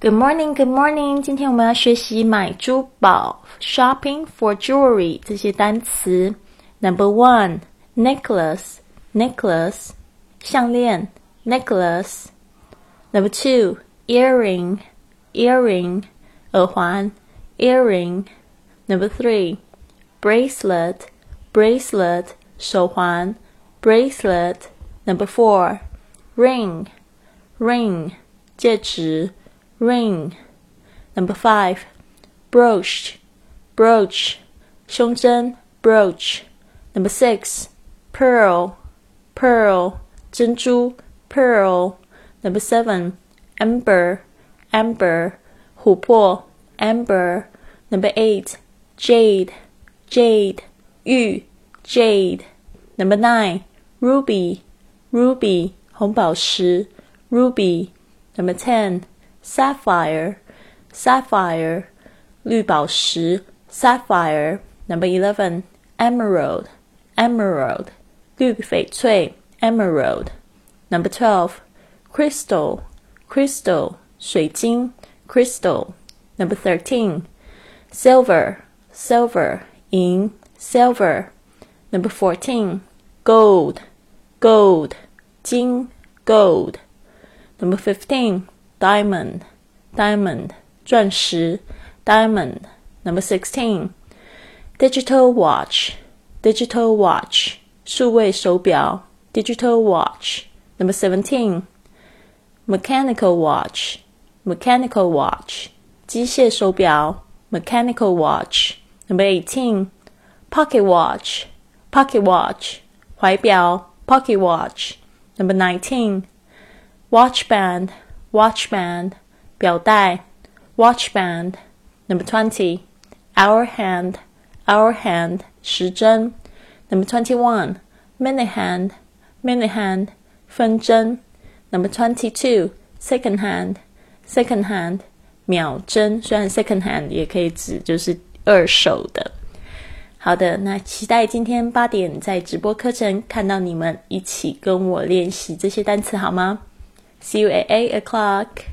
Good morning, good morning。今天我们要学习买珠宝 （shopping for jewelry） 这些单词。Number one, necklace, necklace，项链 necklace。Number two, earring, earring，耳环 earring。Number three, bracelet, bracelet，手环 bracelet。Number four, ring, ring，戒指 ring. Number five, brooch, brooch, 胸针 brooch. Number six, pearl, pearl, 珍珠 pearl. Number seven, amber, amber, 琥珀 amber. Number eight, jade, jade, 玉 jade. Number nine, ruby, ruby, 红宝石 ruby. Number ten, sapphire, sapphire, 绿宝石 sapphire. Number eleven, emerald, emerald, 绿翡翠 emerald. Number twelve, crystal, crystal, 水晶 crystal. Number thirteen, silver, silver, 银 silver. Number fourteen, gold, gold, 金 gold. Number fifteen, diamond, diamond, 钻石 diamond. Number sixteen, digital watch, digital watch, 数位手表 digital watch. Number seventeen, mechanical watch, mechanical watch, 机械手表 mechanical watch. Number eighteen, pocket watch, pocket watch, 怀表 pocket watch. Number nineteen, watch band, watch band, 表带 watch band. Number twenty, hour hand, hour hand, 时针 Number twenty-one, minute hand, minute hand, 分针 Number twenty-two, second hand, second hand, 秒针。虽然 second hand 也可以指就是二手的。好的，那期待今天八点在直播课程看到你们一起跟我练习这些单词，好吗 ？See you at eight o'clock.